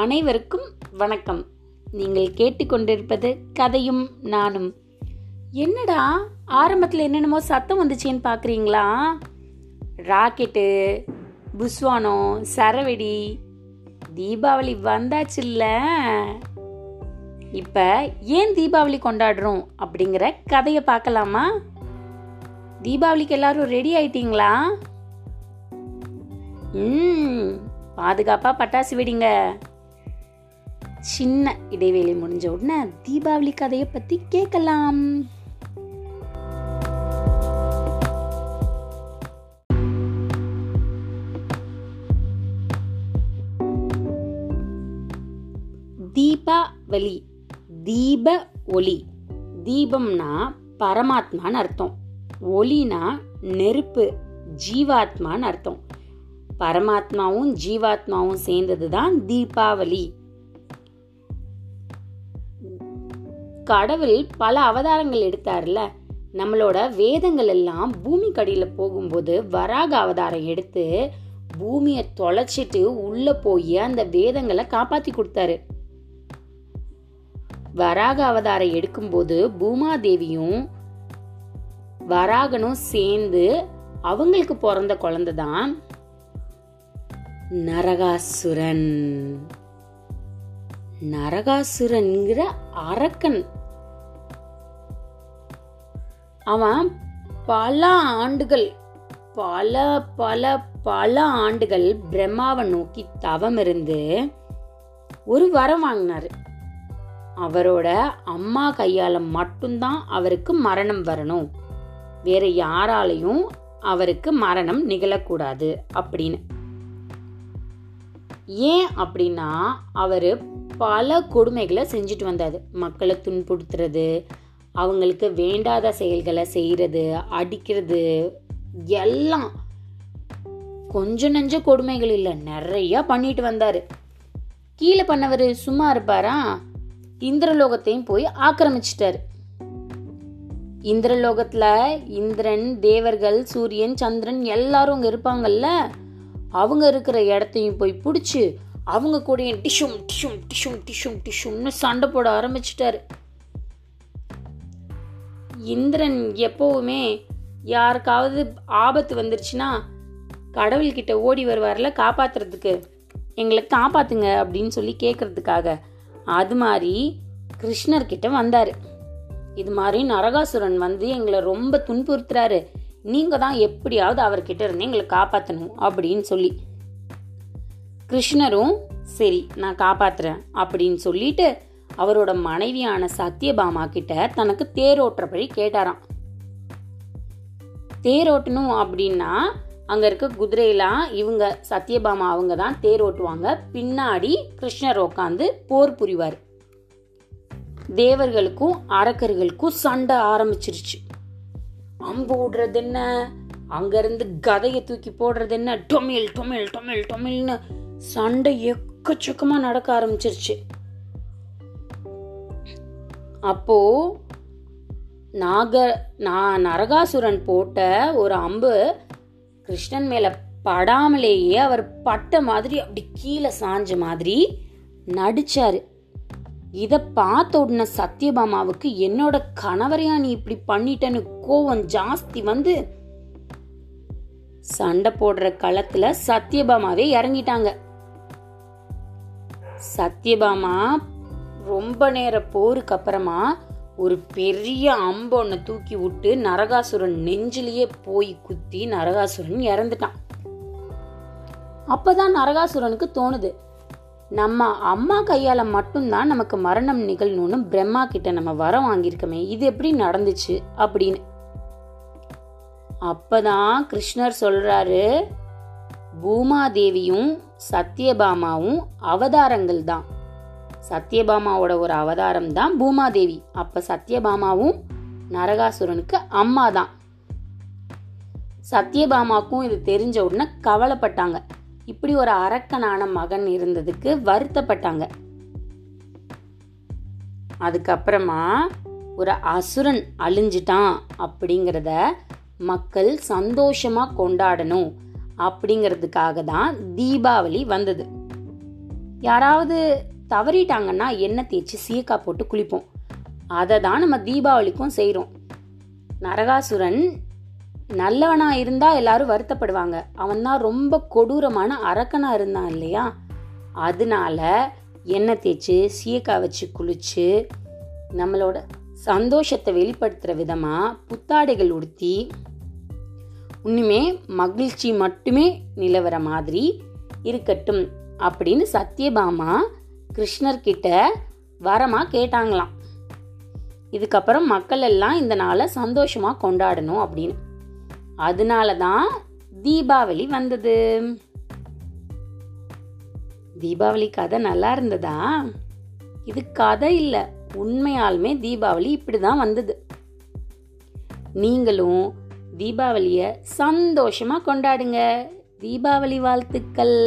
அனைவருக்கும் வணக்கம். நீங்கள் கேட்டுக்கொண்டிருப்பது கதையும் நானும். என்னடா ஆரம்பத்தில் என்னென்னமோ சத்தம் வந்துச்சேன்னு பார்க்குறீங்களா ராக்கெட்டு புஸ்வானம் சரவெடி தீபாவளி வந்தாச்சு இல்லை இப்போ ஏன் தீபாவளி கொண்டாடுறோம் அப்படிங்கிற கதையை பார்க்கலாமா? தீபாவளிக்கு எல்லாரும் ரெடி ஆயிட்டீங்களா? ம் பாதுகாப்பாக பட்டாசு வெடிங்க. சின்ன இடைவேளை முடிஞ்ச உடனே தீபாவளி கதையை பத்தி கேட்கலாம். தீபாவளி தீப ஒளி. தீபம்னா பரமாத்மான்னு அர்த்தம். ஒளினா நெருப்பு ஜீவாத்மான்னு அர்த்தம். பரமாத்மாவும் ஜீவாத்மாவும் சேர்ந்தது தான் தீபாவளி. கடவுள் பல அவதாரங்கள் எடுத்தார்ல நம்மளோட வேதங்கள் எல்லாம் பூமி கடியில் போகும்போது வராக அவதாரம் எடுத்து பூமியை தொலைச்சிட்டு உள்ள போய் அந்த வேதங்களை காப்பாத்தி கொடுத்தாரு. வராக அவதாரம் எடுக்கும்போது பூமாதேவியும் வராகனும் சேர்ந்து அவங்களுக்கு பிறந்த குழந்தை தான் நரகாசுரன். நரகாசுரன்கிற அரக்கன். அவன் பல ஆண்டுகள் பல பல பல ஆண்டுகள் பிரம்மாவை நோக்கி தவம் இருந்து ஒரு வரம் வாங்கினார். அவரோட அம்மா கையால் மட்டும்தான் அவருக்கு மரணம் வரணும். வேற யாராலையும் அவருக்கு மரணம் நிகழக்கூடாது அப்படின்னு. ஏன் அப்படின்னா அவர் பல கொடுமைகளை செஞ்சுட்டு வந்தார். மக்களை துன்புறுத்துறது அவங்களுக்கு வேண்டாத செயல்களை செய்கிறது அடிக்கிறது எல்லாம் கொஞ்சம் நெஞ்ச கொடுமைகள் இல்லை நிறையா பண்ணிட்டு வந்தார். கீழே பண்ணவர் சும்மா இருப்பாரா? இந்திரலோகத்தையும் போய் ஆக்கிரமிச்சிட்டார். இந்திரலோகத்தில் இந்திரன் தேவர்கள் சூரியன் சந்திரன் எல்லாரும் அங்கே இருப்பாங்கல்ல? அவங்க இருக்கிற இடத்தையும் போய் பிடிச்சி அவங்க கூட டிஷும் டிஷும் டிஷும் டிஷும் டிஷும்னு சண்டை போட ஆரம்பிச்சிட்டாரு. இந்திரன் எப்போவுமே யாருக்காவது ஆபத்து வந்துருச்சுன்னா கடவுள்கிட்ட ஓடி வருவார்ல காப்பாற்றுறதுக்கு எங்களை காப்பாற்றுங்க அப்படின்னு சொல்லி கேட்கறதுக்காக அது மாதிரி கிருஷ்ணர்கிட்ட வந்தார். இது மாதிரி நரகாசுரன் வந்து எங்களை ரொம்ப துன்புறுத்துறாரு. நீங்கள் தான் எப்படியாவது அவர்கிட்ட இருந்து எங்களை காப்பாற்றணும் அப்படின்னு சொல்லி. கிருஷ்ணரும் சரி நான் காப்பாற்றுறேன் அப்படின்னு சொல்லிட்டு அவரோட மனைவியான சத்யபாமா கிட்ட தனக்கு தேரோட்டுறபடி கேட்டாராம். தேரோட்டணும் அப்படின்னா அங்க இருக்க குதிரையெல்லாம் இவங்க சத்யபாமா அவங்க தான் தேர் ஓட்டுவாங்க பின்னாடி கிருஷ்ணர் உட்காந்து போர் புரிவார். தேவர்களுக்கும் அரக்கர்களுக்கும் சண்டை ஆரம்பிச்சிருச்சு. அம்பு விடுறது என்ன அங்கிருந்து கதையை தூக்கி போடுறது என்ன டொமில் டொமில் டொமில் டொமில்னு சண்டை எக்கச்சக்கமாக நடக்க ஆரம்பிச்சிருச்சு. அப்போ நாக நான் நரகாசுரன் போட்ட ஒரு அம்பு கிருஷ்ணன் மேல படாமலேயே அவர் பட்ட மாதிரி அப்படி கீழே சாஞ்ச மாதிரி நடிச்சாரு. இத பார்த்த உடனே சத்யபாமாவுக்கு என்னோட கணவரையா நீ இப்படி பண்ணிட்டேன்னு கோவம் ஜாஸ்தி வந்து சண்டை போடுற களத்துல சத்யபாமாவே இறங்கிட்டாங்க. சத்யபாமா ரொம்ப நேர போருக்கு அப்புறமா ஒரு பெரிய அம்பு ஒன்று தூக்கி விட்டு நரகாசுரன் நெஞ்சிலேயே போய் குத்தி நரகாசுரன் இறந்துட்டான். அப்பதான் நரகாசுரனுக்கு தோணுது நம்ம அம்மா கையால் மட்டும்தான் நமக்கு மரணம் நிகழணும்னு பிரம்மா கிட்ட நம்ம வரம் வாங்கியிருக்கோமே இது எப்படி நடந்துச்சு அப்படின்னு. அப்பதான் கிருஷ்ணர் சொல்றாரு பூமாதேவியும் சத்யபாமாவும் அவதாரங்கள் தான். சத்யபாமாவோட ஒரு அவதாரம் தான் பூமாதேவி. அப்ப சத்யபாமாவும் நரகாசுரனுக்கு அம்மா தான். சத்யபாமாக்கும் இது தெரிஞ்ச உடனே கவலைப்பட்டாங்க. இப்படி ஒரு அரக்கனான மகன் இருந்ததுக்கு வருத்தப்பட்டாங்க. அதுக்கப்புறமா ஒரு அசுரன் அழிஞ்சிட்டான் அப்படிங்கிறத மக்கள் சந்தோஷமா கொண்டாடணும் அப்படிங்கிறதுக்காக தான் தீபாவளி வந்தது. யாராவது தவறிட்டாங்கன்னா எண்ணெய் தேய்ச்சி சீக்கா போட்டு குளிப்போம். அதை தான் நம்ம தீபாவளிக்கும் செய்கிறோம் நரகாசுரன் நல்லவனா இருந்தா எல்லாரும் வருத்தப்படுவாங்க. அவன் தான் ரொம்ப கொடூரமான அரக்கனா இருந்தான் இல்லையா? அதனால எண்ணெய் தேய்ச்சி சீயக்காய் வச்சு குளிச்சு நம்மளோட சந்தோஷத்தை வெளிப்படுத்துகிற விதமாக புத்தாடைகள் உடுத்தி இன்னுமே மகிழ்ச்சி மட்டுமே நிலவர மாதிரி இருக்கட்டும் அப்படின்னு சத்யபாமா கிருஷ்ணர்கிட்ட வரமாக கேட்டாங்களாம். இதுக்கப்புறம் மக்கள் எல்லாம் இந்த நாளை சந்தோஷமாக கொண்டாடணும் அப்படின்னு. அதனால தான் தீபாவளி வந்தது. தீபாவளி கதை நல்லா இருந்ததா? இது கதை இல்லை உண்மையாலுமே தீபாவளி இப்படி தான் வந்தது. நீங்களும் தீபாவளியை சந்தோஷமாக கொண்டாடுங்க. தீபாவளி வாழ்த்துக்கள்.